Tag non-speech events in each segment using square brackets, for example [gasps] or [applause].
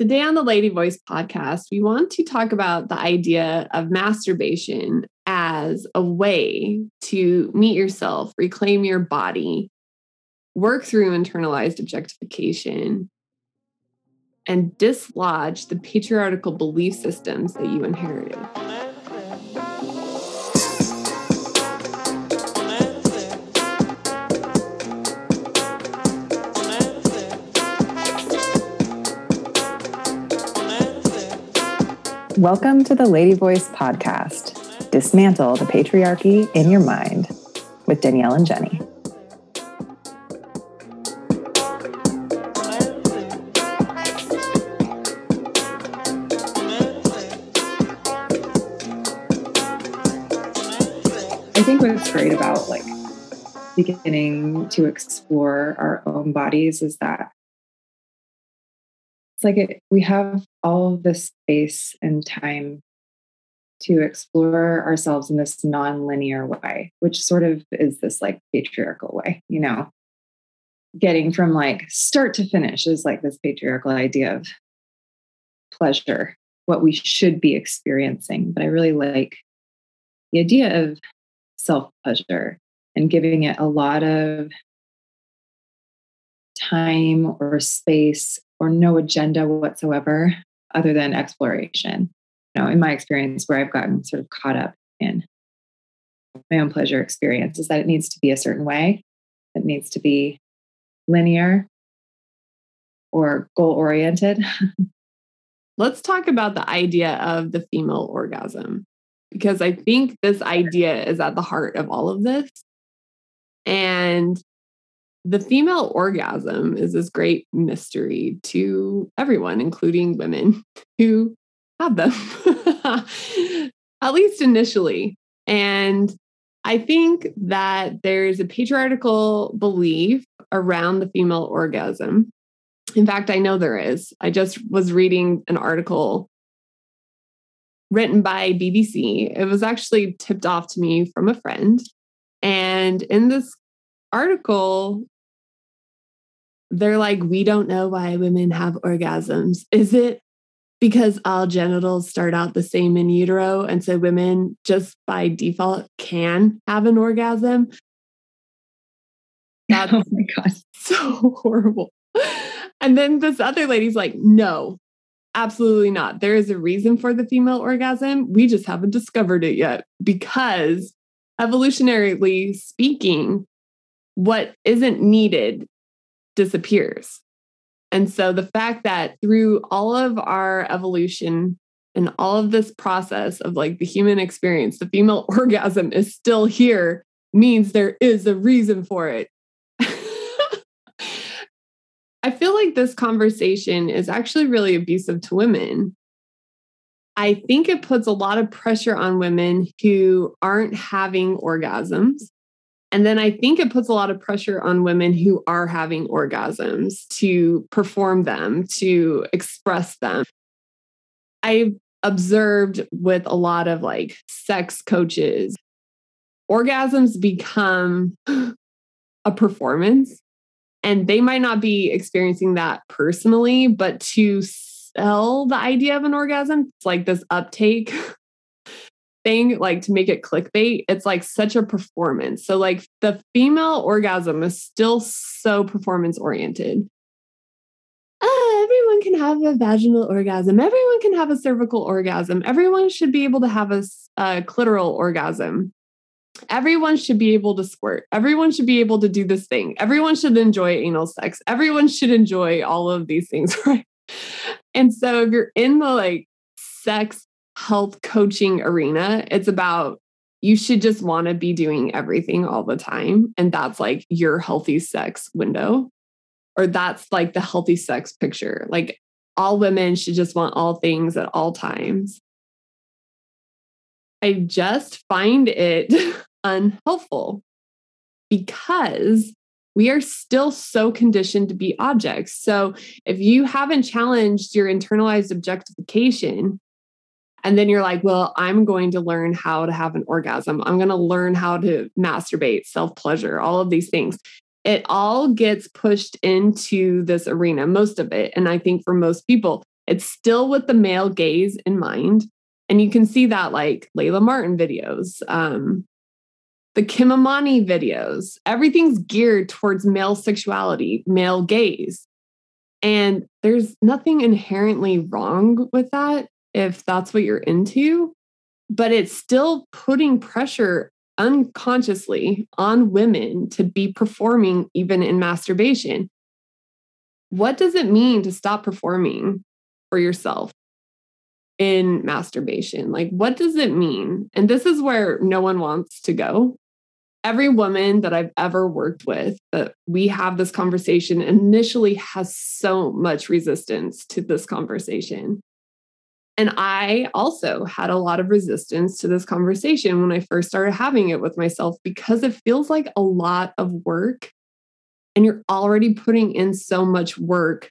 Today on the Lady Voice podcast, we want to talk about the idea of masturbation as a way to meet yourself, reclaim your body, work through internalized objectification, and dislodge the patriarchal belief systems that you inherited. Welcome to the Lady Voice podcast. Dismantle the patriarchy in your mind with Danielle and Jenni. I think what's great about like beginning to explore our own bodies is that it's like it, we have all this space and time to explore ourselves in this non-linear way which sort of is this like patriarchal way you know? Getting from like start to finish is like this patriarchal idea of pleasure what we should be experiencing. But i really like the idea of self pleasure and giving it a lot of time or space or no agenda whatsoever other than exploration. You know, in my experience, where I've gotten sort of caught up in my own pleasure experience is that it needs to be a certain way, it needs to be linear or goal oriented. [laughs] Let's talk about the idea of the female orgasm because I think this idea is at the heart of all of this. And the female orgasm is this great mystery to everyone, including women [laughs] who have them, [laughs] at least initially. And I think that there's a patriarchal belief around the female orgasm. In fact, I know there is. I just was reading an article written by BBC. It was actually tipped off to me from a friend. And in this article, they're like, we don't know why women have orgasms. Is it because all genitals start out the same in utero? And so women just by default can have an orgasm? [laughs] Oh That's oh my God. So horrible. And then this other lady's like, no, absolutely not. There is a reason for the female orgasm. We just haven't discovered it yet because evolutionarily speaking, what isn't needed disappears. And so the fact that through all of our evolution and all of this process of like the human experience, the female [laughs] orgasm is still here means there is a reason for it. [laughs] I feel like this conversation is actually really abusive to women. I think it puts a lot of pressure on women who aren't having orgasms and then I think it puts a lot of pressure on women who are having orgasms to perform them, to express them. I've observed with a lot of like sex coaches, orgasms become [gasps] a performance. And they might not be experiencing that personally, but to sell the idea of an orgasm, it's like this uptake [laughs] thing, like to make it clickbait, it's like such a performance. So, like, the female orgasm is still so performance oriented. Uh, everyone can have a vaginal orgasm. Everyone can have a cervical orgasm. Everyone should be able to have a, a clitoral orgasm. Everyone should be able to squirt. Everyone should be able to do this thing. Everyone should enjoy anal sex. Everyone should enjoy all of these things, right? [laughs] And so if you're in the like sex health coaching arena. It's about you should just want to be doing everything all the time. And that's like your healthy sex window, or that's like the healthy sex picture. Like all women should just want all things at all times. I just find it [laughs] unhelpful because we are still so conditioned to be objects. So if you haven't challenged your internalized objectification, and then you're like, well, I'm going to learn how to have an orgasm. I'm going to learn how to masturbate, self pleasure, all of these things. It all gets pushed into this arena, most of it. And I think for most people, It's still with the male gaze in mind. And you can see that like Layla Martin videos, um, the Kim Anami videos, everything's geared towards male sexuality, male gaze. And there's nothing inherently wrong with that if that's what you're into, but it's still putting pressure unconsciously on women to be performing even in masturbation. What does it mean to stop performing for yourself in masturbation? Like, what does it mean? And this is where no one wants to go every woman that I've ever worked with that we have this conversation initially has so much resistance to this conversation. And I also had a lot of resistance to this conversation when I first started having it with myself because it feels like a lot of work and you're already putting in so much work.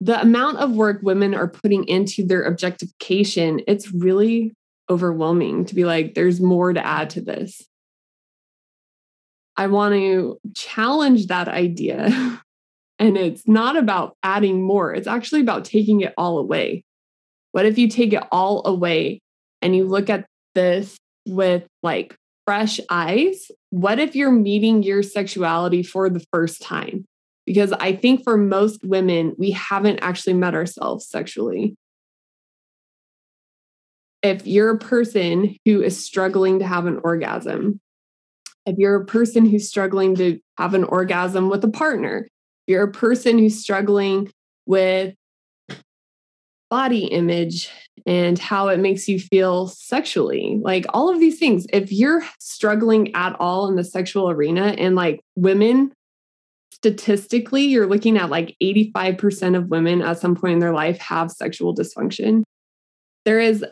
The amount of work women are putting into their objectification, it's really overwhelming to be like, there's more to add to this. I want to challenge that idea. [laughs] And it's not about adding more, it's actually about taking it all away. What if you take it all away and you look at this with like fresh eyes? What if you're meeting your sexuality for the first time? Because I think for most women, we haven't actually met ourselves sexually. If you're a person who is struggling to have an orgasm, if you're a person who's struggling to have an orgasm with a partner, if you're a person who's struggling with body image and how it makes you feel sexually, like all of these things, if you're struggling at all in the sexual arena and like women, statistically, you're looking at like 85% of women at some point in their life have sexual dysfunction. There is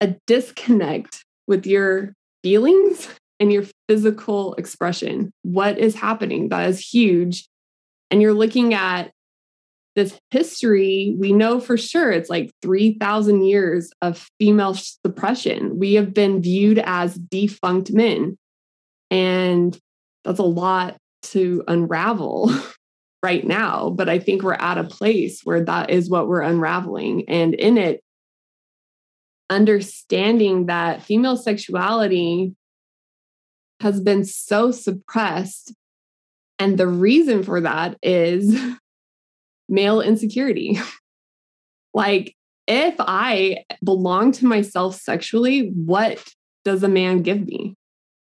a disconnect with your feelings and your physical expression. What is happening? That is huge. And you're looking at this history, we know for sure it's like 3,000 years of female suppression. We have been viewed as defunct men. And that's a lot to unravel [laughs] right now. But I think we're at a place where that is what we're unraveling. And in it, understanding that female sexuality has been so suppressed. And the reason for that is [laughs] male insecurity. [laughs] like, if I belong to myself sexually, what does a man give me?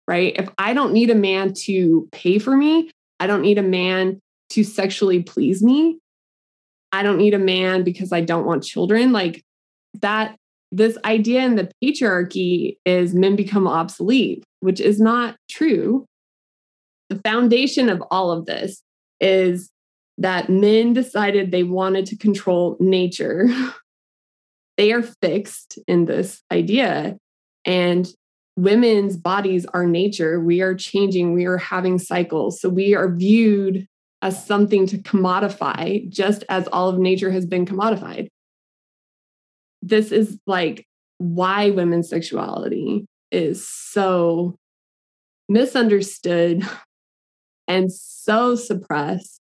Right? If I don't need a man to pay for me, I don't need a man to sexually please me. I don't need a man because I don't want children. Like that this idea in the patriarchy is men become obsolete, which is not true. The foundation of all of this is that men decided they wanted to control nature. [laughs] they are fixed in this idea. And women's bodies are nature. We are changing, we are having cycles. So we are viewed as something to commodify, just as all of nature has been commodified this is like why women's sexuality is so misunderstood [laughs] and so suppressed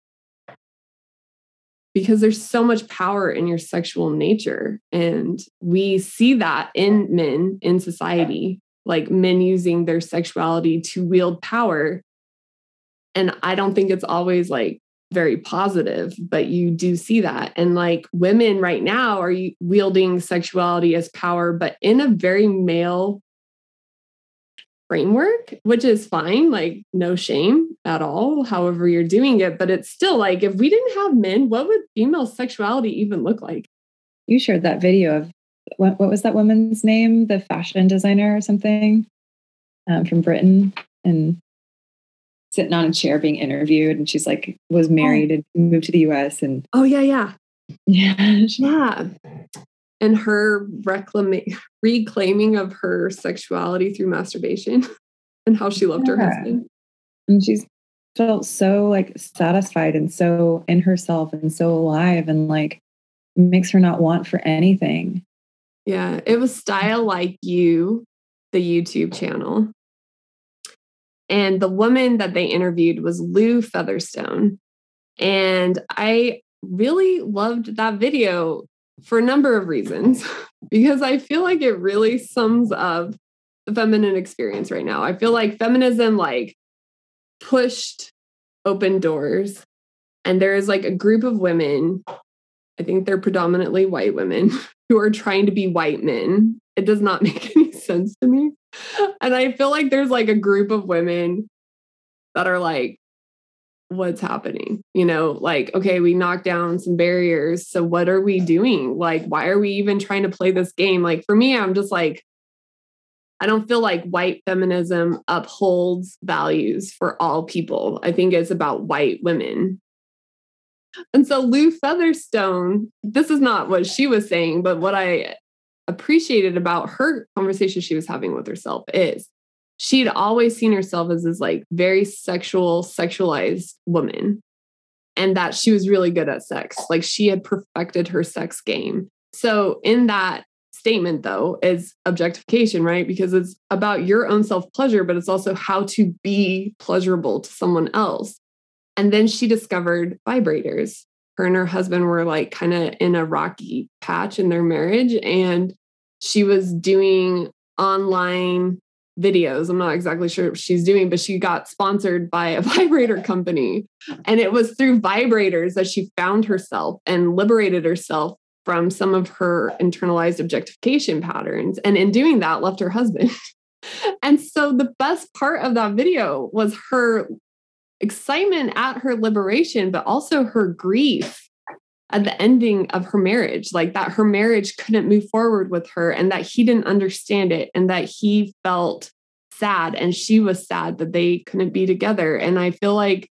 because there's so much power in your sexual nature. And we see that in men in society, like men using their sexuality to wield power. And I don't think it's always like very positive, but you do see that. And like women right now are wielding sexuality as power, but in a very male framework, which is fine, like no shame at all, however you're doing it. But it's still like if we didn't have men, what would female sexuality even look like? You shared that video of what, what was that woman's name? The fashion designer or something um, from Britain. And sitting on a chair being interviewed and she's like was oh. married and moved to the US and Oh yeah, yeah. [laughs] Yeah. yeah. And her reclaiming [laughs] reclaiming of her sexuality through masturbation [laughs] and how she loved yeah. her husband. And she's felt so like satisfied and so in herself and so alive and like makes her not want for anything. Yeah, it was StyleLikeU, the YouTube channel. And the woman that they interviewed was Lou Featherstone. And I really loved that video for a number of reasons [laughs] because I feel like it really sums up the feminine experience right now. I feel like feminism like pushed open doors and there is like a group of women I think they're predominantly white women [laughs] who are trying to be white men. It does not [laughs] make any sense to me. And I feel like there's like a group of women that are like, what's happening? You know, like, okay, we knocked down some barriers. So what are we doing? Like, why are we even trying to play this game? Like, for me, I'm just like, I don't feel like white feminism upholds values for all people. I think it's about white women and so Lou Featherstone, this is not what she was saying, but what I appreciated about her conversation she was having with herself is she'd always seen herself as this like very sexual, sexualized woman. And that she was really good at sex. Like she had perfected her sex game. So in that statement though is objectification, right? Because it's about your own self pleasure, but it's also how to be pleasurable to someone else. And then she discovered vibrators. Her and her husband were like kind of in a rocky patch in their marriage. And she was doing online videos. I'm not exactly sure what she's doing, but she got sponsored by a [laughs] vibrator company. And it was through vibrators that she found herself and liberated herself from some of her internalized objectification patterns. And in doing that, left her husband. [laughs] and so the best part of that video was her excitement at her liberation, but also her grief at the ending of her marriage, like that her marriage couldn't move forward with her and that he didn't understand it and that he felt sad and she was sad that they couldn't be together. And I feel like,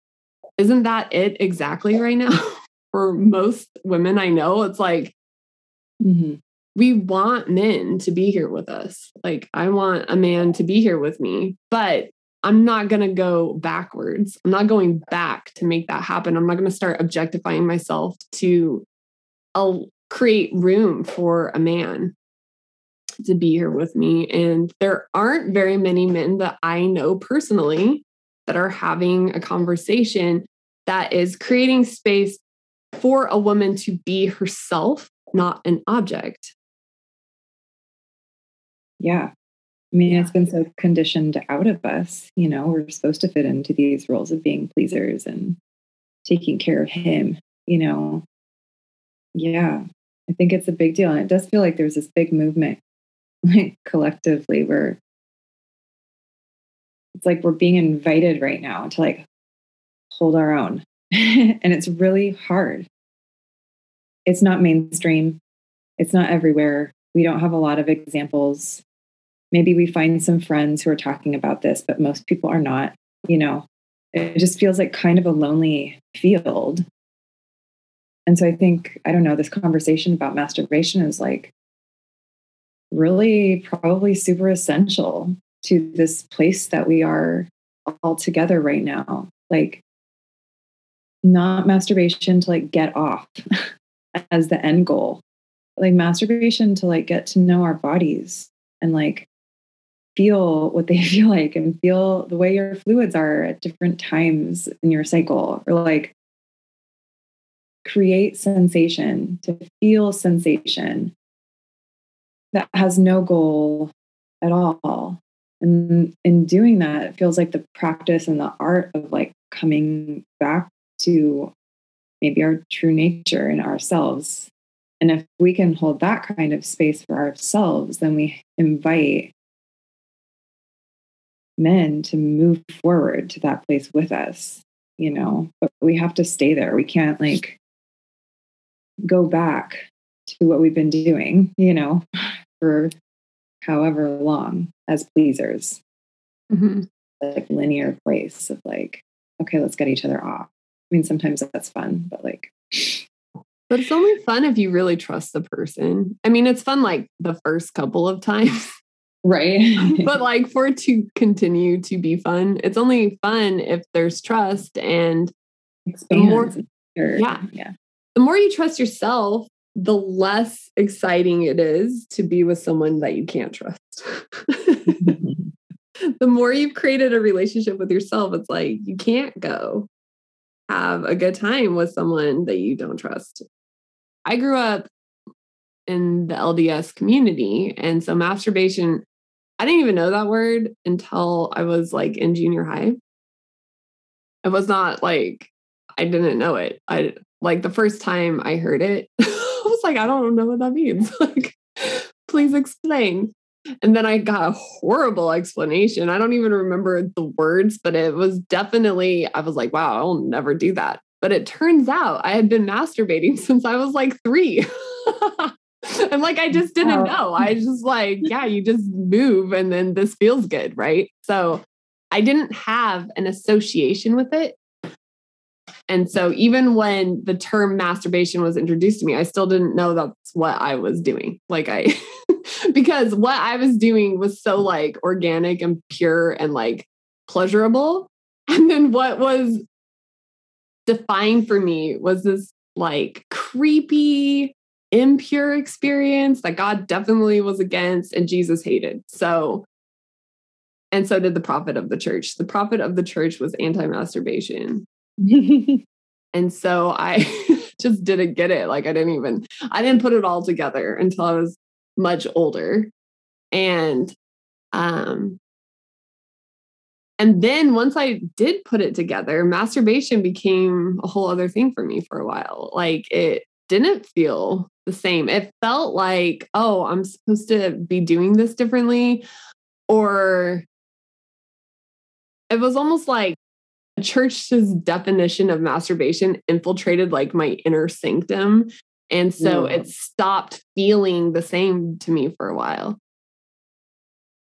isn't that it exactly right now [laughs] for most women I know? It's like, mm-hmm. we want men to be here with us. Like, I want a man to be here with me, but I'm not going to go backwards. I'm not going back to make that happen. I'm not going to start objectifying myself to I'll create room for a man to be here with me. And there aren't very many men that I know personally that are having a conversation that is creating space for a woman to be herself, not an object. Yeah. I mean, it's been so conditioned out of us. You know, we're supposed to fit into these roles of being pleasers and taking care of him, you know. Yeah, I think it's a big deal. And it does feel like there's this big movement, [laughs] like collectively, where it's like we're being invited right now to like hold our own. [laughs] and it's really hard. It's not mainstream, it's not everywhere. We don't have a lot of examples maybe we find some friends who are talking about this, but most people are not, you know, it just feels like kind of a lonely field. And so I think, I don't know, this conversation about masturbation is like really probably super essential to this place that we are all together right now. Like, not masturbation to like get off [laughs] as the end goal, like masturbation to like get to know our bodies and like feel what they [laughs] feel like and feel the way your fluids are at different times in your cycle or like create sensation to feel sensation that has no goal at all. And in doing that it feels like the practice and the art of like coming back to maybe our true nature in ourselves. And if we can hold that kind of space for ourselves then we invite men to move forward to that place with us, you know, but we have to stay there. We can't like go back to what we've been doing, you know, [laughs] for however long as pleasers. Mm-hmm. Like linear place of like, okay, let's get each other off. I mean, sometimes that's fun, but like, but it's only fun if you really trust the person. I mean, it's fun like the first couple of [laughs] times. Right. [laughs] but like for it to continue to be fun, it's only fun if there's trust and the more, yeah. Yeah. The more you trust yourself, the less exciting it is to be with someone that you can't trust. [laughs] the more you've created a relationship with yourself, it's like you can't go. have a good time with someone that you don't trust. I grew up in the LDS community. And so masturbation, I didn't even know that word until I was like in junior high. It was not like I didn't know it. I like the first time I heard it, [laughs] I was like, I don't know what that means. [laughs] like, please explain. And then I got a horrible explanation. I don't even remember the words, but it was definitely, I was like, wow, I'll never do that. But it turns out I had been masturbating [laughs] since I was like three. [laughs] and like, I just didn't oh. know. I just like, yeah, you just move and then this feels good. Right. So I didn't have an association with it. And so even when the term masturbation was introduced to me, I still didn't know that's what I was doing. Like I [laughs] because what I was doing was so like organic and pure and like pleasurable. [laughs] And then what was defined for me was this like creepy, impure experience that God definitely was against and Jesus hated. So, and so did the prophet of the church. The prophet of the church was anti masturbation. [laughs] and so I [laughs] just didn't get it. Like, I didn't even, I didn't put it all together until I was much older. And um and then once I did put it together, masturbation became a whole other thing for me for a while. Like it didn't feel the same. It felt like, oh, I'm supposed to be doing this differently. Or it was almost like a church's definition of masturbation infiltrated like my inner sanctum and so yeah. it stopped feeling the same to me for a while.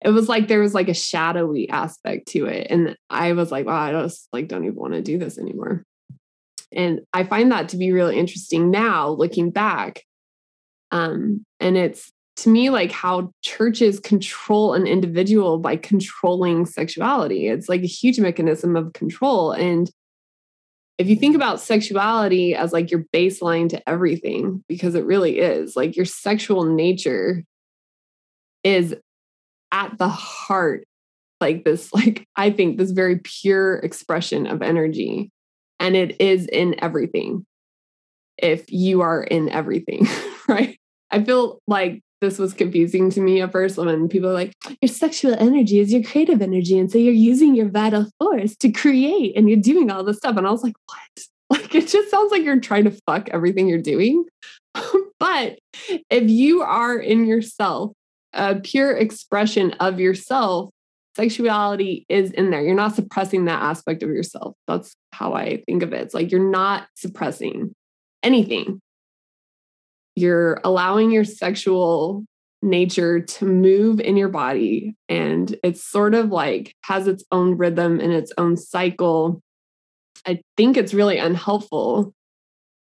It was like there was like a shadowy aspect to it. And I was like, wow, I just like don't even want to do this anymore. And I find that to be really interesting now looking back. Um, and it's to me like how churches control an individual by controlling sexuality. It's like a huge mechanism of control. And if you think about sexuality as like your baseline to everything, because it really is, like your sexual nature is at the heart, like this, [laughs] like I think this very pure expression of energy. And it is in everything. If you are in everything, [laughs] right? I feel like this was confusing to me at first when people are like, your sexual energy is your creative energy. And so you're using your vital force to create and you're doing all this stuff. And I was like, what? [laughs] Like, it just sounds like you're trying to fuck everything you're doing. [laughs] but if you are in yourself, a pure expression of yourself, sexuality is in there. You're not suppressing that aspect of yourself. That's how I think of it. It's like you're not suppressing anything you're allowing your sexual nature to move in your body and it's sort of like has its own rhythm and its own cycle i think it's really unhelpful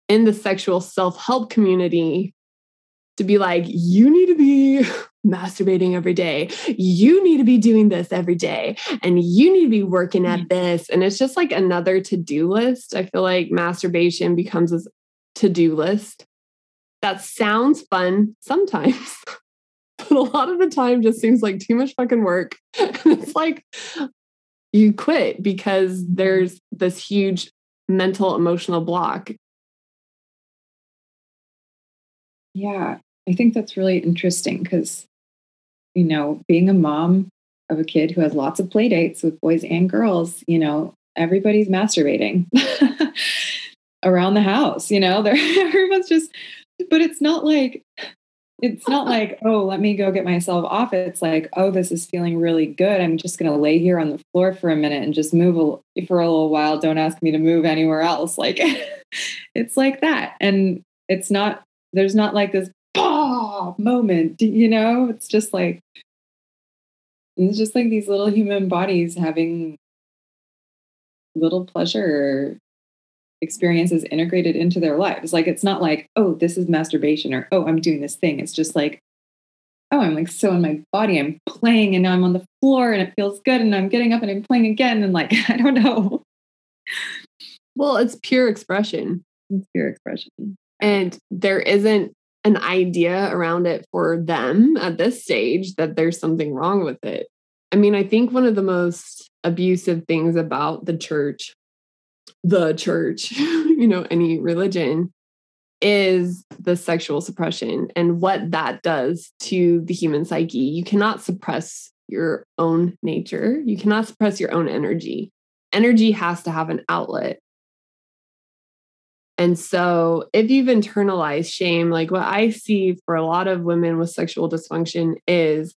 in the sexual self-help community to be like you need to be [laughs] masturbating every day you need to be doing this every day and you need to be working at mm-hmm. this and it's just like another to-do list i feel like masturbation becomes a to-do list that sounds fun sometimes, [laughs] but a lot of the time just seems like too much fucking work. [laughs] and it's like you quit because there's this huge mental emotional block. Yeah, I think that's really interesting because, you know, being a mom of a kid who has lots of play dates with boys and girls, you know, everybody's masturbating [laughs] around the house, you know, [laughs] they're everyone's just but it's not like it's not [laughs] like oh let me go get myself off. It's like oh this is feeling really good. I'm just going to lay here on the floor for a minute and just move a, for a little while. Don't ask me to move anywhere else. Like it's like that. And it's not there's not like this bah! moment you know it's just like it's just like these little human bodies having little pleasure experiences integrated into their lives. Like it's not like, oh, this is masturbation or oh, I'm doing this thing. It's just like, oh, I'm like so in my body. I'm playing and now I'm on the floor and it feels good and I'm getting up and I'm playing again. And like, [laughs] I don't know. Well, it's pure expression. It's pure expression. And there isn't an idea around it for them at this stage that there's something wrong with it. I mean, I think one of the most abusive things about the church the church, [laughs] you know, any religion, is the sexual suppression and what that does to the human psyche. You cannot suppress your own nature, you cannot suppress your own energy. Energy has to have an outlet. And so, if you've internalized shame, like what I see for a lot of women with sexual dysfunction is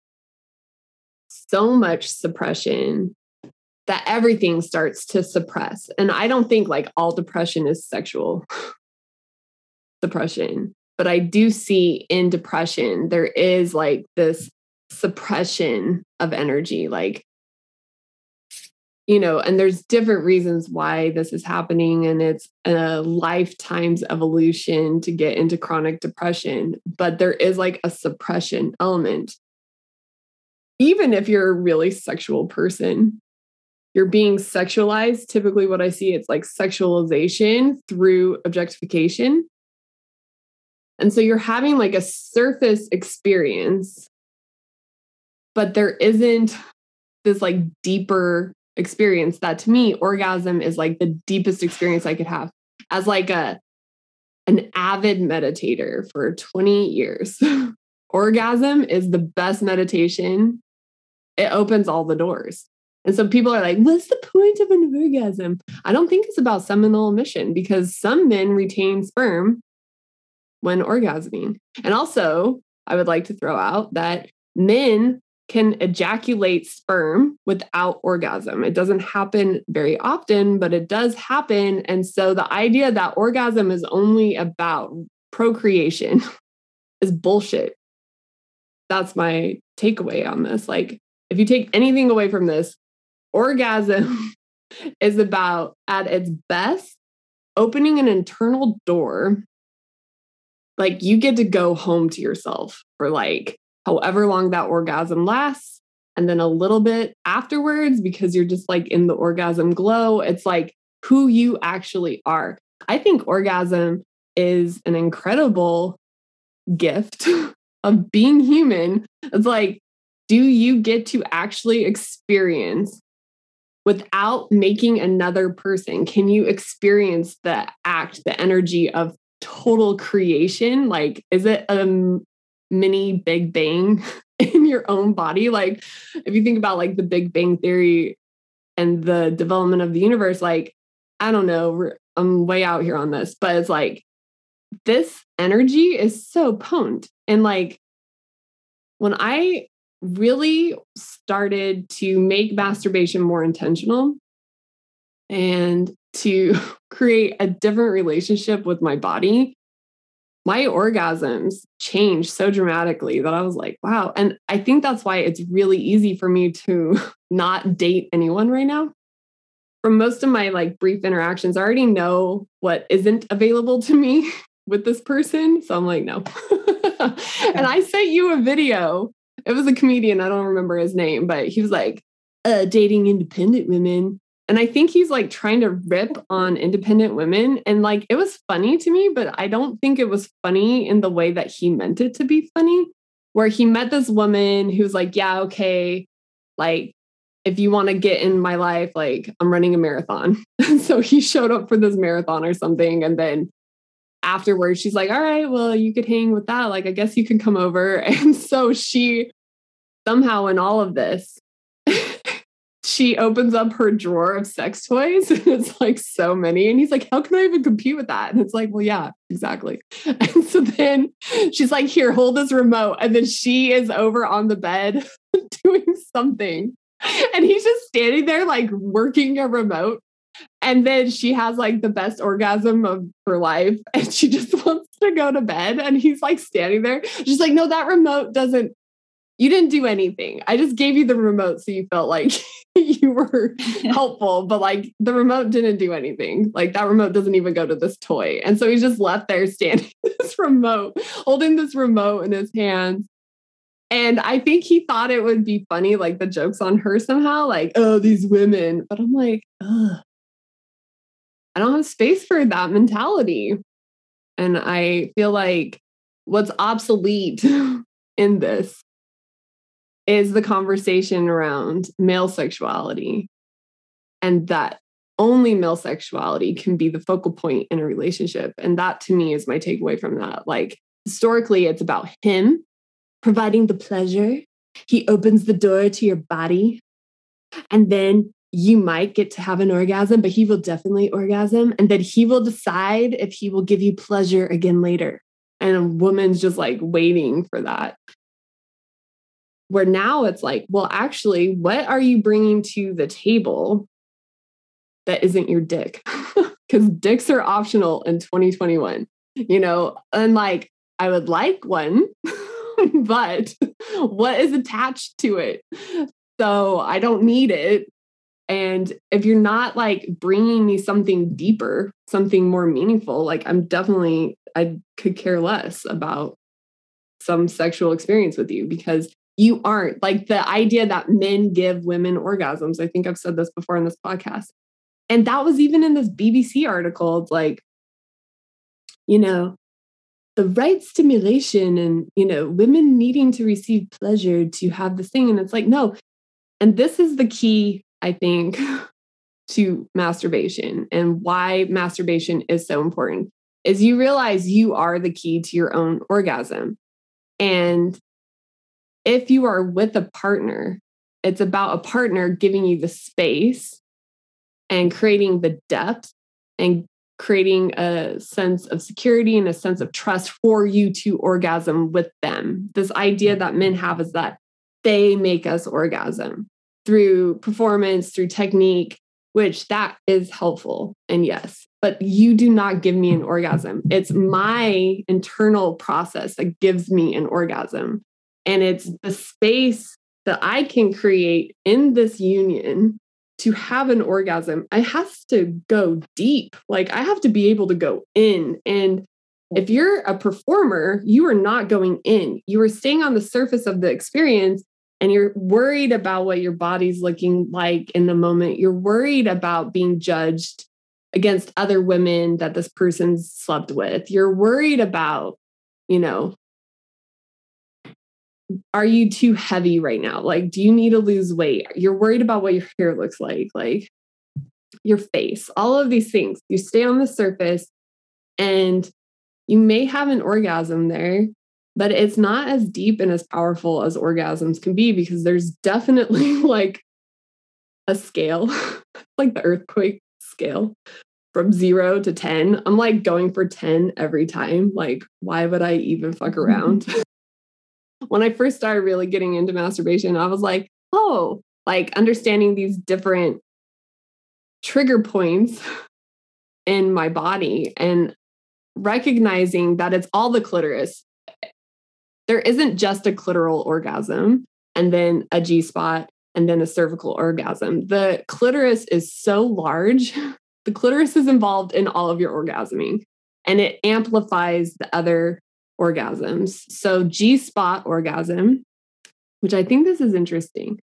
so much suppression that everything starts to suppress. And I don't think like all depression is sexual [sighs] suppression, but I do see in depression, there is like this suppression of energy. Like, you know, and there's different reasons why this is happening. And it's a lifetime's evolution to get into chronic depression, but there is like a suppression element. Even if you're a really sexual person, you're being sexualized. Typically, what I see, it's like sexualization through objectification. And so you're having like a surface experience, but there isn't this like deeper experience that to me, orgasm is like the deepest experience I could have as like a an avid meditator for 20 years. [laughs] orgasm is the best meditation. It opens all the doors. And so people are like, what's the point of an orgasm? I don't think it's about seminal emission because some men retain sperm when orgasming. And also, I would like to throw out that men can ejaculate sperm without orgasm. It doesn't happen very often, but it does happen. And so the idea that orgasm is only about procreation [laughs] is bullshit. That's my takeaway on this. Like, if you take anything away from this, orgasm [laughs] is about, at its best, opening an internal door. Like you get to go home to yourself for like however long that orgasm lasts. And then a little bit afterwards, because you're just like in the orgasm glow, it's like who you actually are. I think orgasm is an incredible gift [laughs] of being human. It's like, do you get to actually experience without making another person can you experience the act the energy of total creation like is it a mini big bang [laughs] in your own body. Like if you think about like the big bang theory and the development of the universe like i don't know i'm way out here on this but it's like this energy is so potent. And like when i really started to make masturbation more intentional and to [laughs] create a different relationship with my body, my orgasms changed so dramatically that I was like, wow. And I think that's why it's really easy for me to [laughs] not date anyone right now. From most of my like brief interactions, I already know what isn't available to me [laughs] with this person. So I'm like, no. [laughs] and I sent you a video it was a comedian. I don't remember his name, but he was like, uh, dating independent women. And I think he's like trying to rip on independent women. And like, it was funny to me, but I don't think it was funny in the way that he meant it to be funny, where he met this woman who's like, yeah, okay, like, if you want to get in my life, like, I'm running a marathon. [laughs] so he showed up for this marathon or something. And then afterwards she's like all right well you could hang with that like i guess you can come over [laughs] and so she somehow in all of this she opens up her drawer of sex toys [laughs] and it's like so many and he's like how can i even compete with that and it's like well yeah exactly [laughs] and so then she's like here hold this remote and then she is over on the bed [laughs] doing something and he's just standing there like working a remote and then she has like the best orgasm of her life and she just wants to go to bed. And he's like standing there. She's like, no, that remote doesn't, you didn't do anything. I just gave you the remote so you felt like [laughs] you were [laughs] helpful, but like the remote didn't do anything. Like that remote doesn't even go to this toy. And so he's just left there standing [laughs] this remote, holding this remote in his hands. And I think he thought it would be funny, like the jokes on her somehow, like, oh, these women. But I'm like, ugh I don't have space for that mentality. And I feel like what's obsolete in this is the conversation around male sexuality and that only male sexuality can be the focal point in a relationship. And that to me is my takeaway from that. Like historically, it's about him providing the pleasure. He opens the door to your body. And then you might get to have an orgasm, but he will definitely orgasm. And then he will decide if he will give you pleasure again later. And a woman's just like waiting for that. Where now it's like, well, actually, what are you bringing to the table that isn't your dick? [laughs] Because dicks are optional in 2021, you know? And like, I would like one, [laughs] but what is attached to it? So I don't need it. And if you're not like bringing me something deeper, something more meaningful, like I'm definitely, I could care less about some sexual experience with you because you aren't like the idea that men give women orgasms. I think I've said this before in this podcast. And that was even in this BBC article. It's like, you know, the right stimulation and, you know, women needing to receive pleasure to have this thing. And it's like, no. And this is the key I think, [laughs] to masturbation and why masturbation is so important is you realize you are the key to your own orgasm. And if you are with a partner, it's about a partner giving you the space and creating the depth and creating a sense of security and a sense of trust for you to orgasm with them. This idea that men have is that they make us orgasm through performance, through technique, which that is helpful. And yes, but you do not give me an orgasm. It's my internal process that gives me an orgasm. And it's the space that I can create in this union to have an orgasm. I have to go deep. Like I have to be able to go in. And if you're a performer, you are not going in. You are staying on the surface of the experience and you're worried about what your body's looking like in the moment. You're worried about being judged against other women that this person's slept with. You're worried about, you know, are you too heavy right now? Like, do you need to lose weight? You're worried about what your hair looks like, like your face, all of these things. You stay on the surface and you may have an orgasm there, but it's not as deep and as powerful as orgasms can be because there's definitely [laughs] like a scale, [laughs] like the earthquake scale from zero to 10. I'm like going for 10 every time. Like, why would I even fuck mm-hmm. around? [laughs] when I first started really getting into masturbation, I was like, oh, like understanding these different trigger points [laughs] in my body and recognizing that it's all the clitoris there isn't just a clitoral orgasm and then a G spot and then a cervical orgasm. The clitoris is so large. [laughs] The clitoris is involved in all of your orgasming and it amplifies the other orgasms. So, G spot orgasm, which I think this is interesting.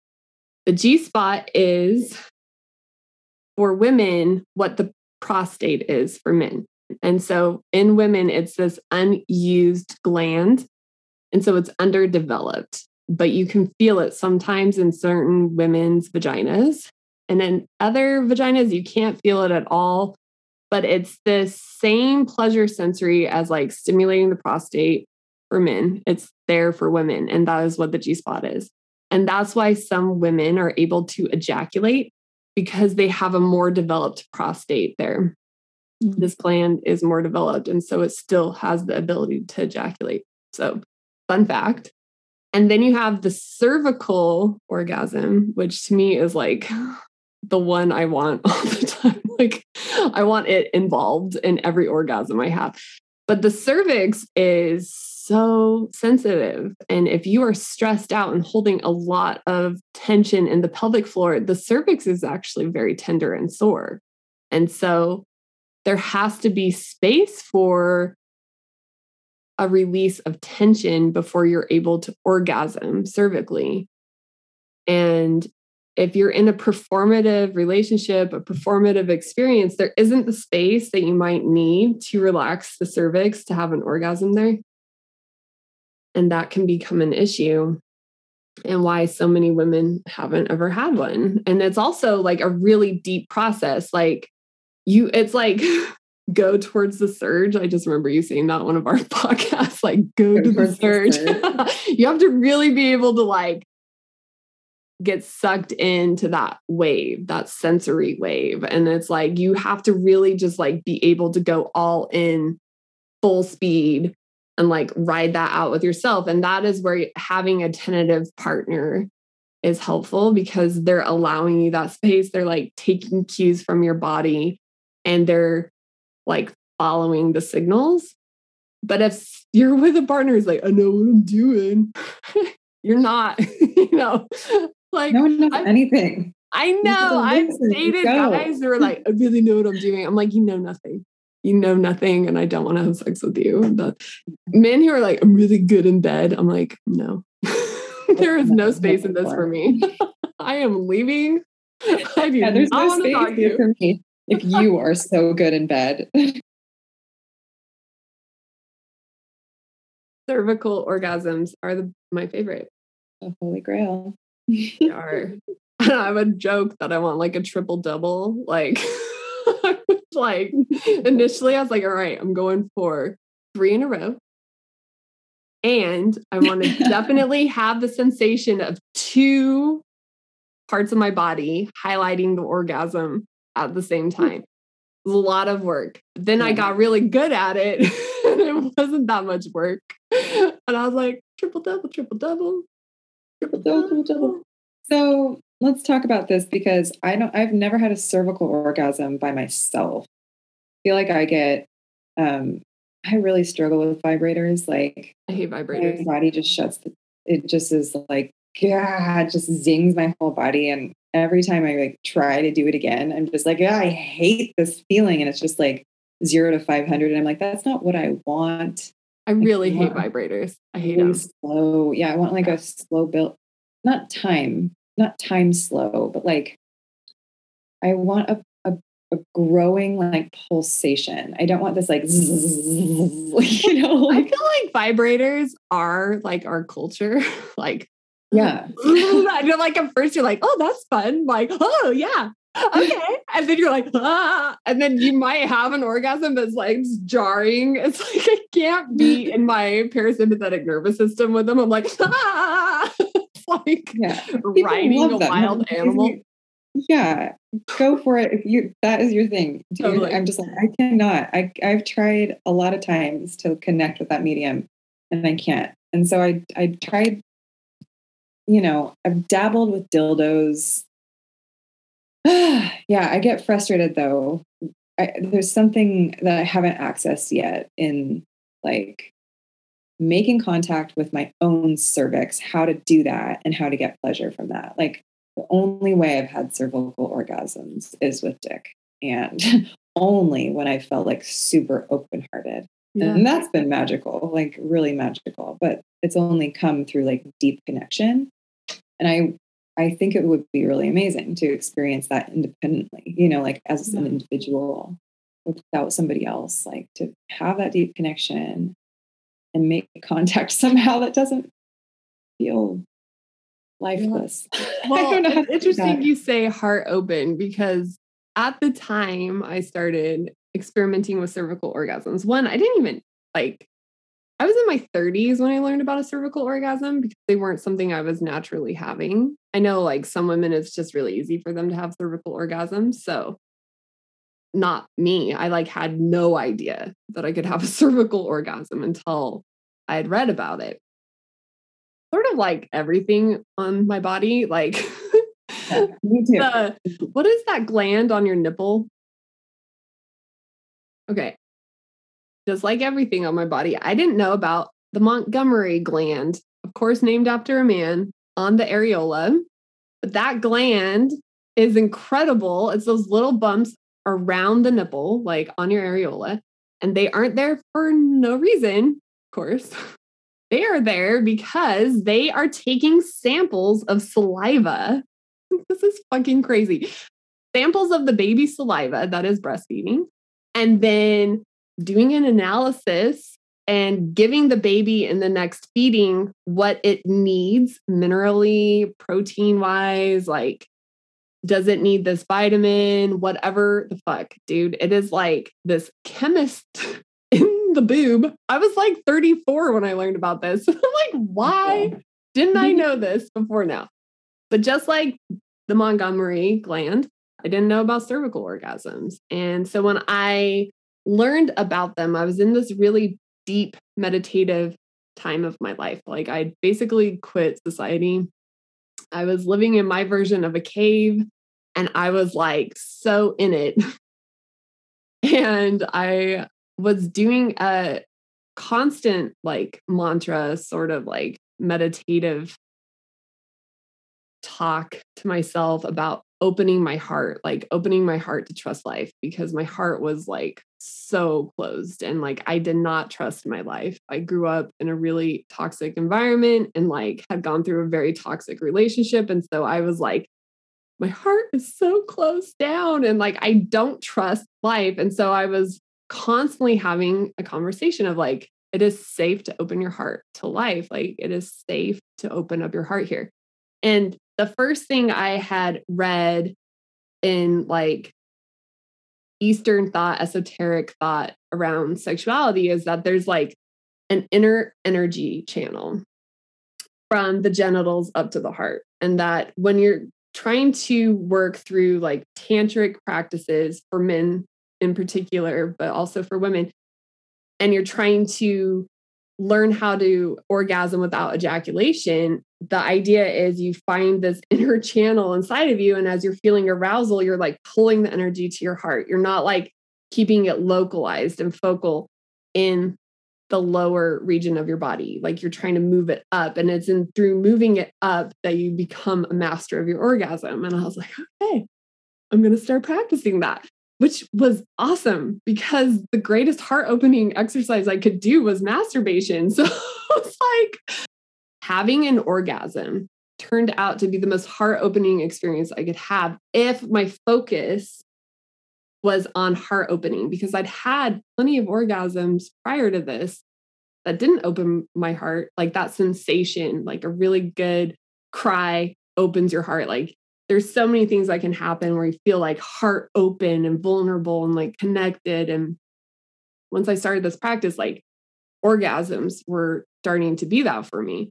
The G spot is for women what the prostate is for men. And so in women, it's this unused gland and so it's underdeveloped, but you can feel it sometimes in certain women's vaginas. And in other vaginas, you can't feel it at all. But it's the same pleasure sensory as like stimulating the prostate for men. It's there for women. And that is what the G spot is. And that's why some women are able to ejaculate because they have a more developed prostate there. Mm-hmm. This gland is more developed. And so it still has the ability to ejaculate. So Fun fact. And then you have the cervical orgasm, which to me is like the one I want [laughs] all the time. Like I want it involved in every orgasm I have. But the cervix is so sensitive. And if you are stressed out and holding a lot of tension in the pelvic floor, the cervix is actually very tender and sore. And so there has to be space for a release of tension before you're able to orgasm cervically. And if you're in a performative relationship, a performative experience, there isn't the space that you might need to relax the cervix to have an orgasm there. And that can become an issue. and why so many women haven't ever had one. And it's also like a really deep process. Like you, it's like [laughs] go towards the surge. I just remember you saying that one of our [laughs] podcasts, like go, go to the surge. The surge. [laughs] you have to really be able to like get sucked into that wave, that sensory wave. And it's like you have to really just like be able to go all in full speed and like ride that out with yourself. And that is where having a tentative partner is helpful because they're allowing you that space. They're like taking cues from your body and they're like following the signals. But if you're with a partner who's like, I know what I'm doing, [laughs] you're not, [laughs] you know, like no one knows I've, anything. I know. I've dated guys who are like, I really know what I'm doing. I'm like, you know nothing you know nothing and I don't want to have sex with you. But mm-hmm. men who are like, I'm really good in bed, I'm like, no, [laughs] there is no space in this for me. [laughs] I am leaving. [laughs] I do yeah, there's no space here for me if you are so good in bed. Cervical orgasms are the, my favorite. The holy grail. They are. [laughs] I have a joke that I want like a triple double. Like [laughs] like initially I was like, all right, I'm going for three in a row. And I want to [laughs] definitely have the sensation of two parts of my body highlighting the orgasm at the same hmm. time. It was a lot of work. Then. I got really good at it. it wasn't that much work. And I was like, triple double, triple double, triple double, triple double. So let's talk about this because I don't I've never had a cervical orgasm by myself. I feel like I get um I really struggle with vibrators. Like I hate vibrators. My body just shuts the, it just is like God, just zings my whole body. And every time I like try to do it again, I'm just like, yeah, I hate this feeling. And it's just like zero to 500. And I'm like, that's not what I want. I really I hate vibrators. I hate really them. Slow. Yeah. I want like a slow build, not time, not time slow, but like I want a, a, a growing like pulsation. I don't want this like, zzz, [laughs] you know. Like, I feel like vibrators are like our culture. [laughs] like, yeah. [laughs] I feel like at first you're like, oh, that's fun. Like, oh yeah. Okay. and then you're like, ah, and then you might have an orgasm that's like jarring. It's like I can't be [laughs] in my parasympathetic nervous system with them. I'm like, ah [laughs] like yeah. riding a wild animal. Yeah, go for it. If you that is your thing. Totally. I'm just like I cannot. I I've tried a lot of times to connect with that medium, and I can't. And so I I tried. You know, I've dabbled with dildos. [sighs] yeah, I get frustrated though. I, there's something that I haven't accessed yet in like making contact with my own cervix, how to do that and how to get pleasure from that. Like the only way I've had cervical orgasms is with dick and [laughs] only when I felt like super open hearted. Yeah. And that's been magical, like really magical, but it's only come through like deep connection. And I I think it would be really amazing to experience that independently, you know, like as an individual without somebody else, like to have that deep connection and make [laughs] contact somehow that doesn't feel lifeless. [laughs] Well, it's interesting you say heart open because at the time I started experimenting with cervical orgasms, one, I didn't even like, I was in my 30s when I learned about a cervical orgasm because they weren't something I was naturally having. I know like some women, it's just really easy for them to have cervical orgasms. So, not me. I like had no idea that I could have a [laughs] cervical orgasm until I had read about it. Sort of like everything on my body, like yeah, [laughs] me too. The, what is that gland on your nipple? Okay. Just like everything on my body, I didn't know about the Montgomery gland, of course, named after a man on the areola. But that gland is incredible. It's those little bumps around the nipple, like on your areola, and they aren't there for no reason of course. [laughs] They are there because they are taking samples of saliva. [laughs] This is fucking crazy. Samples of the baby saliva that is breastfeeding, and then doing an analysis and giving the baby in the next feeding what it needs minerally, protein wise, like does it need this vitamin, whatever the fuck, dude. It is like this chemist [laughs] in the boob. I was like 34 when I learned about this. [laughs] I'm like, oh, why didn't I [laughs] know this before now? But just like the Montgomery gland, I didn't know about cervical orgasms. And so when I learned about them, I was in this really deep meditative time of my life. Like I basically quit society. I was living in my version of a cave and I was like so in it. and I was doing a constant like mantra, sort of like meditative talk to myself about opening my heart, like opening my heart to trust life because my heart was like so closed and like I did not trust my life. I grew up in a really toxic environment and like had gone through a very toxic relationship. And so I was like, my heart is so closed down and like I don't trust life. And so I was constantly having a conversation of like, it is safe to open your heart to life. Like it is safe to open up your heart here. And the first thing I had read in like Eastern thought, esoteric thought around sexuality is that there's like an inner energy channel from the genitals up to the heart. And that when you're trying to work through like tantric practices for men in particular, but also for women, and you're trying to learn how to orgasm without ejaculation, the idea is you find this [laughs] inner channel inside of you. And as you're feeling arousal, you're like pulling the energy to your heart. You're not like keeping it localized and focal in the lower region of your body. Like you're trying to move it up. And it's in through moving it up that you become a master of your orgasm. And I was like, okay, I'm going to start practicing that which was awesome because the greatest heart opening exercise I could do was masturbation. [laughs] So it's like having an orgasm turned out to be the most heart opening experience I could have if my focus was on heart opening because I'd had plenty of orgasms prior to this that didn't open my heart like that sensation like a really good cry opens your heart like there's so many things that can happen where you feel like heart open and vulnerable and like connected. And once I started this practice, like orgasms were starting to be that for me.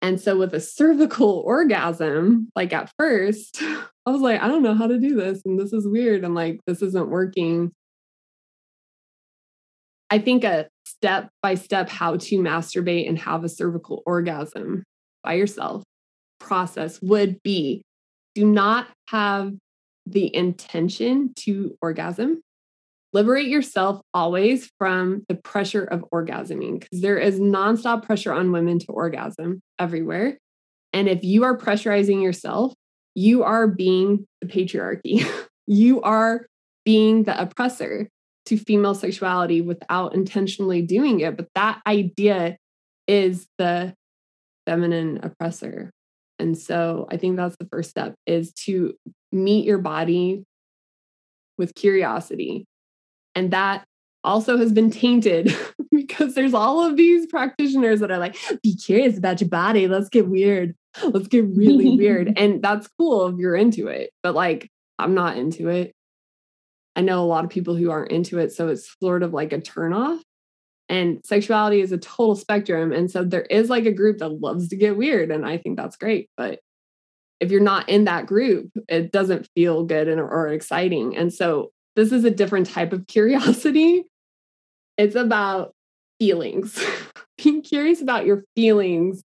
And so with a cervical [laughs] orgasm, like at first, I was like, I don't know how to do this. And this is weird. And like, this isn't working. I think a step by step how to masturbate and have a cervical orgasm by yourself process would be do not have the intention to orgasm. Liberate yourself always from the pressure of orgasming because there is nonstop pressure on women to orgasm everywhere. And if you are pressurizing yourself, you are being the patriarchy. [laughs] you are being the oppressor to female sexuality without intentionally doing it. But that idea is the feminine oppressor. And so I think that's the first step is to meet your body with curiosity. And that also has been tainted [laughs] because there's all of these practitioners that are like, be curious about your body. Let's get weird. Let's get really [laughs] weird. And that's cool if you're into it. But like, I'm not into it. I know a lot of people who aren't into it. So it's sort of like a turnoff. And sexuality is a total spectrum. And so there is like a group that loves to get weird. And I think that's great. But if you're not in that group, it doesn't feel good and, or exciting. And so this is a different type of curiosity. It's about feelings, [laughs] being curious about your feelings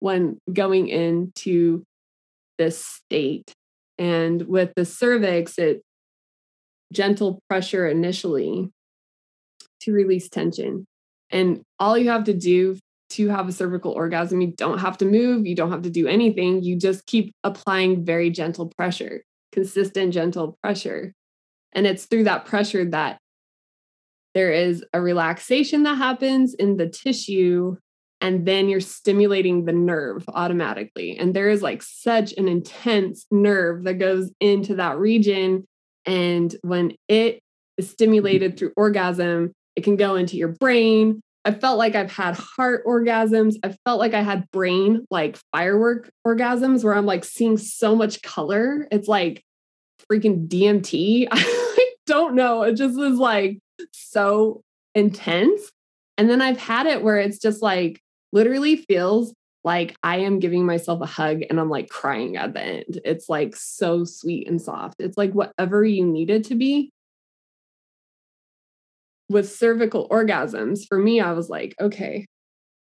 when going into this state. And with the cervix, it gentle pressure initially to release tension. And all you have to do to have a cervical orgasm, you don't have to move, you don't have to do anything. You just keep applying very gentle pressure, consistent, gentle pressure. And it's through that pressure that there is a relaxation that happens in the tissue. And then you're stimulating the nerve automatically. And there is like such an intense nerve that goes into that region. And when it is mm-hmm. stimulated through orgasm, it can go into your brain. I felt like I've had heart orgasms. I felt like I had brain like firework orgasms where I'm like seeing so much color. It's like freaking DMT. [laughs] I don't know. It just was like so intense. And then I've had it where it's just like literally feels like I am giving myself a hug and I'm like crying at the end. It's like so sweet and soft. It's like whatever you need it to be. With cervical orgasms, for me, I was like, okay,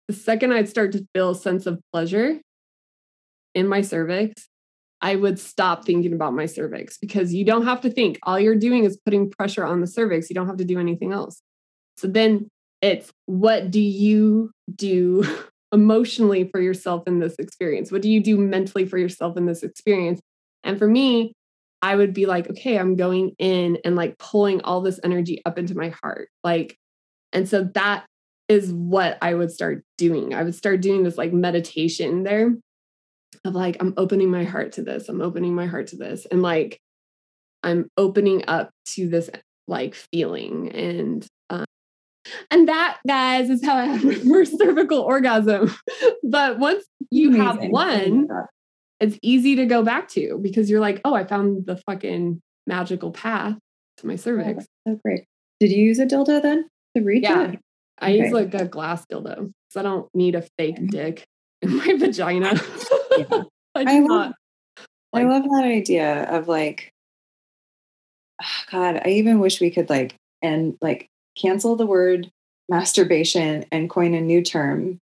the second I'd start to feel a sense of pleasure in my cervix, I would stop thinking about my cervix because you don't have to think. All you're doing is putting pressure on the cervix. You don't have to do anything else. So then it's what do you do [laughs] emotionally for yourself in this experience? What do you do mentally for yourself in this experience? And for me, I would be like, okay, I'm going in and like pulling all this energy up into my heart. Like, and so that is what I would start doing. I would start doing this like meditation there of like, I'm opening my heart to this. I'm opening my heart to this. And like, I'm opening up to this like feeling. And um, and that, guys, is how I had my [laughs] first cervical orgasm. [laughs] but once you Amazing. have one, it's easy to go back to because you're like, oh, I found the fucking magical path to my oh, cervix. Oh, so great. Did you use a dildo then to reach yeah, it? I okay. use like a glass dildo because I don't need a fake dick in my [laughs] vagina. [laughs] I, I, love, not, like, I love that idea of like, [sighs] God, I even wish we could like and like cancel the word masturbation and coin a new term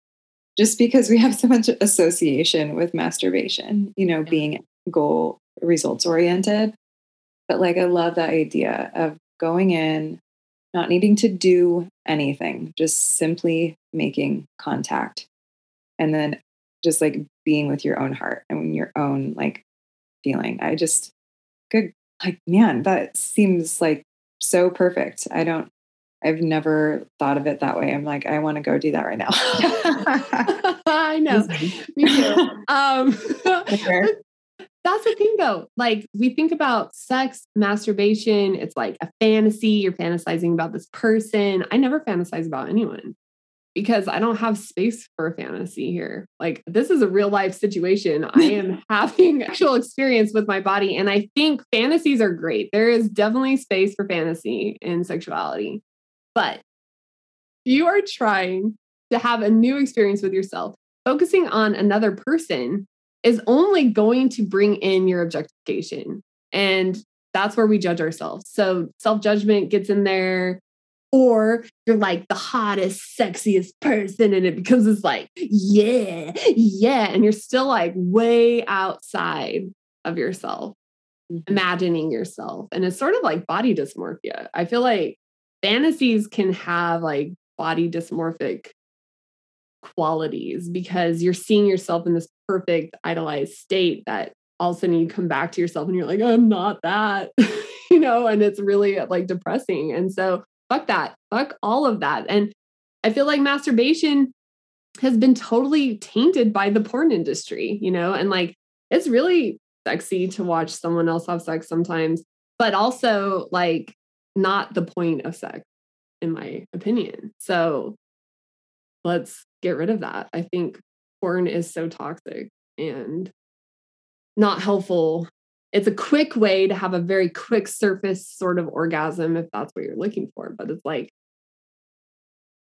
just because we have so much association with masturbation, you know, being goal results oriented. But like, I love that idea of going in, not needing to do anything, just simply making contact. And then just like being with your own heart and your own like feeling. I just, good, like, man, that seems like so perfect. I don't I've never thought of it that way. I'm like, I want to go do that right now. [laughs] I [laughs] know. Me too. Um, [laughs] that's the thing though. Like we think about sex, masturbation, it's like a fantasy. You're fantasizing about this person. I never fantasize about anyone because I don't have space for fantasy here. Like this is a real life situation. I [laughs] am having actual experience with my body. And I think fantasies are great. There is definitely space for fantasy in sexuality. But you are trying to have a new experience with yourself. Focusing on another person is only going to bring in your objectification. And that's where we judge ourselves. So self judgment gets in there, or you're like the hottest, sexiest person, and it becomes this like, yeah, yeah. And you're still like way outside of yourself, mm-hmm. imagining yourself. And it's sort of like body dysmorphia. I feel like fantasies can have like body dysmorphic qualities because you're seeing yourself in this perfect idolized state that all of a sudden you come back to yourself and you're like, I'm not that, [laughs] you know, and it's really like depressing. And so fuck that, fuck all of that. And I feel like masturbation has been totally tainted by the porn industry, you know, and like it's really sexy to watch someone else have sex sometimes, but also like not the point of sex, in my opinion. So let's get rid of that. I think porn is so toxic and not helpful. It's a quick way to have a very quick surface sort of orgasm if that's what you're looking for. But it's like,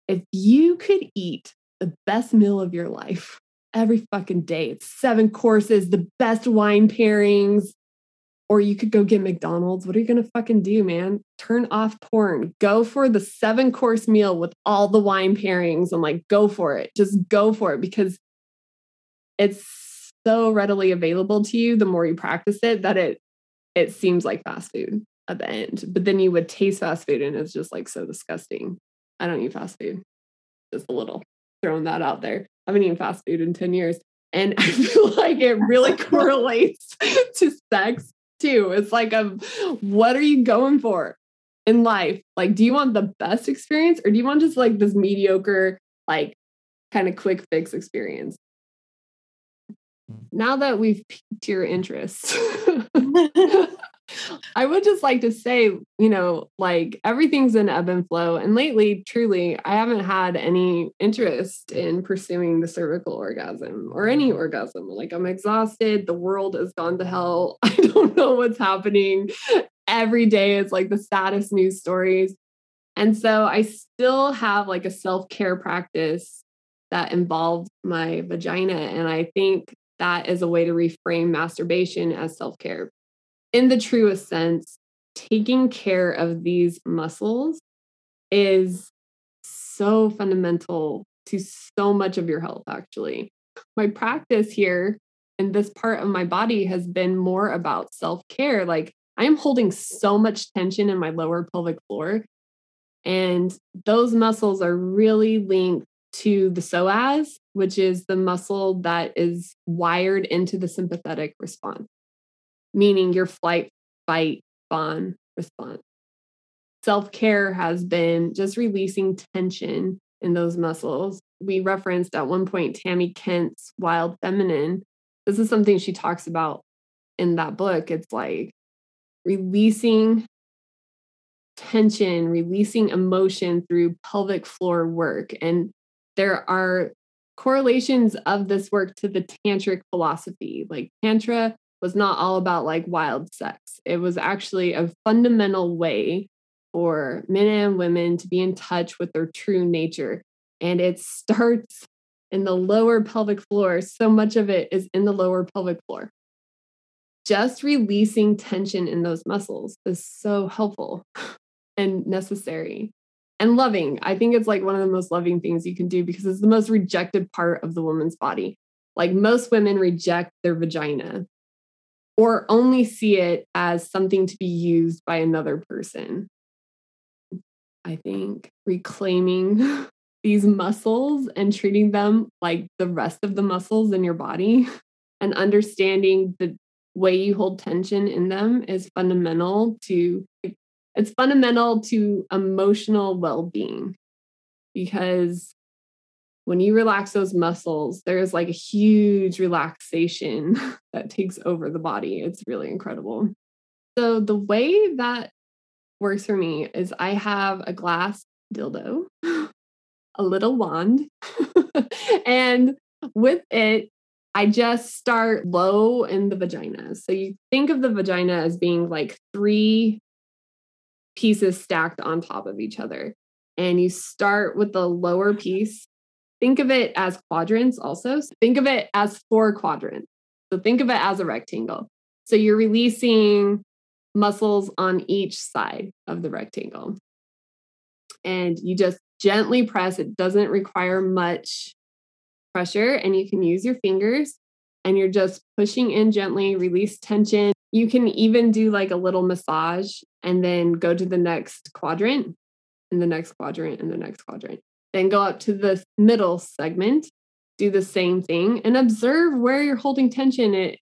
if you could eat the best meal of your life every fucking day, it's seven courses, the best wine pairings, or you could go get McDonald's. What are you going to fucking do, man? Turn off porn. Go for the seven course meal with all the wine pairings and like go for it. Just go for it because it's so readily available to you the more you practice it that it it seems like fast food at the end. But then you would taste fast food and it's just like so disgusting. I don't eat fast food. Just a little throwing that out there. I haven't eaten fast food in 10 years. And [laughs] I feel like it really [laughs] correlates to sex too. It's like a what are you going for in life? Like, do you want the best experience or do you want just like this mediocre, like kind of quick fix experience? Now that we've piqued your interest, [laughs] [laughs] I would just like to say, you know, like everything's in ebb and flow. And lately, truly, I haven't had any interest in pursuing the cervical orgasm or any mm-hmm. orgasm. Like I'm exhausted. The world has gone to hell. [laughs] I don't know what's happening. Every day is like the saddest news stories. And so I still have like a self care practice that involves my vagina. And I think that is a way to reframe masturbation as self care in the truest sense, taking care of these muscles is so fundamental to so much of your health, actually. My practice here in this part of my body has been more about self care. Like, I am holding so much tension in my lower pelvic floor. And those muscles are really linked to the psoas, which is the muscle that is wired into the sympathetic response meaning your flight, fight, fawn response. Self care has been just releasing tension in those muscles. We referenced at one point Tami Kent's Wild Feminine. This is something she talks about in that book. It's like releasing tension, releasing emotion through pelvic floor work. And there are correlations of this work to the tantric philosophy. Like Tantra was not all about like wild sex. It was actually a fundamental way for men and women to be in touch with their true nature. And it starts in the lower pelvic floor. So much of it is in the lower pelvic floor. Just releasing tension in those muscles is so helpful and necessary and loving. I think it's like one of the most loving things you can do because it's the most rejected part of the woman's body. Like most women reject their vagina or only see it as something to be used by another person. I think reclaiming [laughs] these muscles and treating them like the rest of the muscles in your body [laughs] and understanding the way you hold tension in them is fundamental to it's fundamental to emotional well-being because when you relax those muscles, there's like a huge relaxation [laughs] that takes over the body. It's really incredible. So, the way that works for me is I have a glass dildo, [laughs] a little wand, [laughs] and with it, I just start low in the vagina. So, you think of the vagina as being like three pieces stacked on top of each other. And you start with the lower ah. piece Think of it as quadrants also. So think of it as four quadrants. So think of it as a rectangle. So you're releasing muscles on each side of the rectangle. And you just gently press. It doesn't require much pressure, and you can use your fingers and you're just pushing in gently, release tension. You can even do like a little massage and then go to the next quadrant and the next quadrant and the next quadrant. Then go up to the middle segment, do the same thing, and observe where you're holding tension. It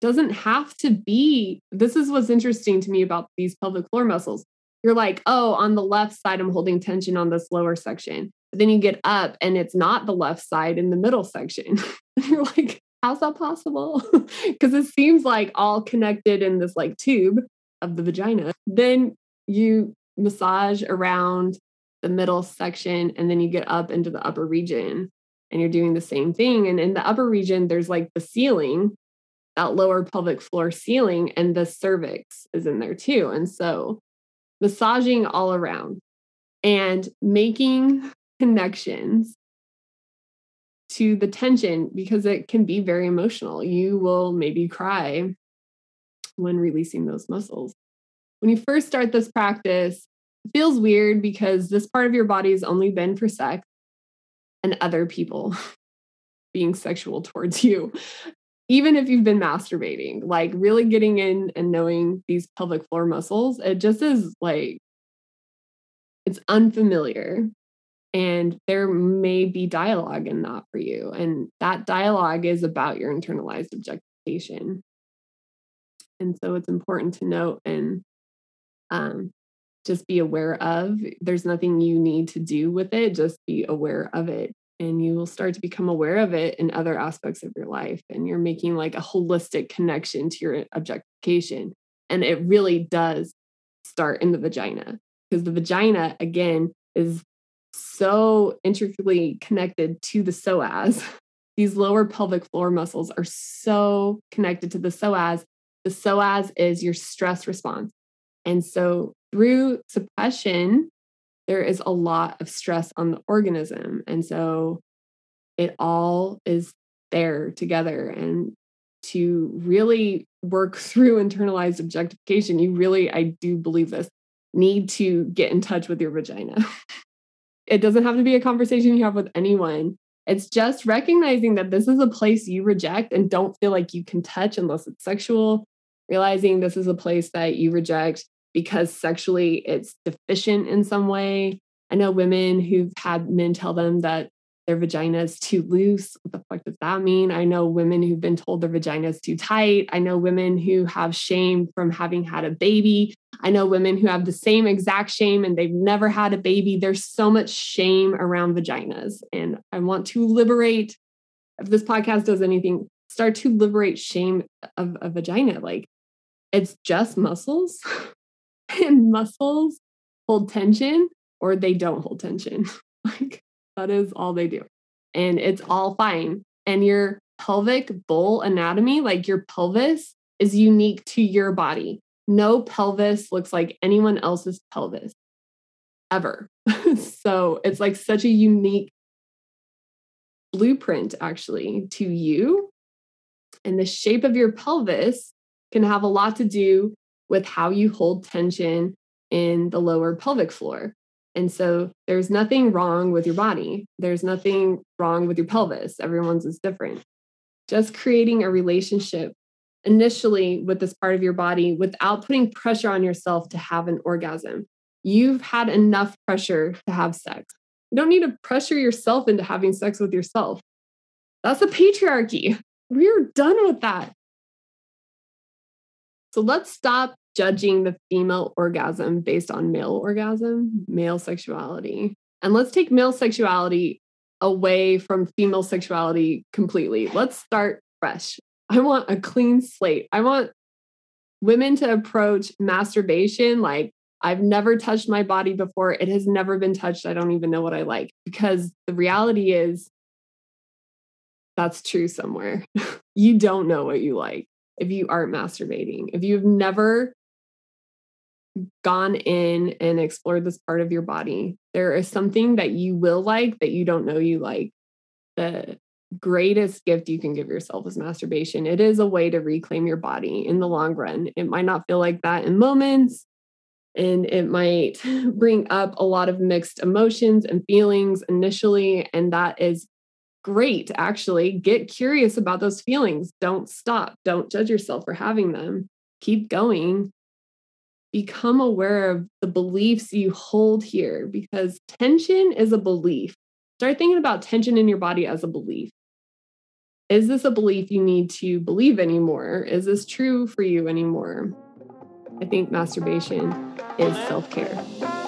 doesn't have to be. This is what's interesting to me about these pelvic floor muscles. You're like, oh, on the left side, I'm holding tension on this lower section. But then you get up and it's not the left side in the middle section. [laughs] you're like, how's that possible? [laughs] Because it seems like all connected in this like tube of the vagina. Then you massage around the middle section and then you get up into the upper region and you're doing the same thing and in the upper region there's like the ceiling that lower pelvic floor ceiling and the cervix is in there too and so massaging all around and making connections to the tension because it can be very emotional you will maybe cry when releasing those muscles when you first start this practice it feels weird because this part of your body has only been for sex and other people [laughs] being sexual towards you. Even if you've been masturbating, like really getting in and knowing these pelvic floor muscles, it just is like it's unfamiliar. And there may be dialogue in that for you. And that dialogue is about your internalized objectification. And so it's important to note and um, just be aware of. There's nothing you need to do with it, just be aware of it. And you will start to become aware of it in other aspects of your life. And you're making like a holistic connection to your objectification. And it really does start in the vagina because the vagina, again, is so intricately connected to the psoas. [laughs] These lower pelvic floor muscles are so connected to the psoas. The psoas is your stress response. And so through suppression, there is a lot of stress on the organism. And so it all is there together. And to really work [laughs] through internalized objectification, you really, I do believe this, need to get in touch with your vagina. [laughs] it doesn't have to be a conversation you have with anyone. It's just recognizing that this is a place you reject and don't feel like you can touch unless it's sexual, realizing this is a place that you reject because sexually it's deficient in some way. I know women who've had men tell them that their vagina is too loose. What the fuck does that mean? I know women who've been told their vagina is too tight. I know women who have shame from having had a baby. I know women who have the same exact shame and they've never had a baby. There's so much shame around vaginas. And I want to liberate, if this podcast does anything, start to liberate shame of a vagina. Like it's just muscles, [laughs] and muscles hold tension or they don't hold tension. [laughs] like that is all they do. And it's all fine. And your pelvic bowl anatomy, like your pelvis, is unique to your body. No pelvis looks like anyone else's pelvis ever. [laughs] so it's like such a unique blueprint, actually, to you. And the shape of your pelvis can have a lot to do with how you hold tension in the lower pelvic floor. And so there's nothing wrong with your body. There's nothing wrong with your pelvis. Everyone's is different. Just creating a relationship initially with this part of your body without putting pressure on yourself to have an orgasm. You've had enough pressure to have sex. You don't need to pressure yourself into having sex with yourself. That's a patriarchy. We're done with that. So let's stop judging the female orgasm based on male orgasm, male sexuality. And let's take male sexuality away from female sexuality completely. Let's start fresh. I want a clean slate. I want women to approach masturbation like I've never touched my body before. It has never been touched. I don't even know what I like because the reality is that's true somewhere. [laughs] you don't know what you like if you aren't masturbating. If you've never gone in and explored this part of your body, there is something that you will like that you don't know you like. The greatest gift you can give yourself is masturbation. It is a way to reclaim your body in the long run. It might not feel like that in moments, and it might [laughs] bring up a lot of mixed emotions and feelings initially. And that is great, actually. Get curious about those feelings. Don't stop. Don't judge yourself for having them. Keep going become aware of the beliefs you hold here because tension is a belief. Start thinking about tension in your body as a belief. Is this a belief you need to believe anymore? Is this true for you anymore? I think masturbation is self care.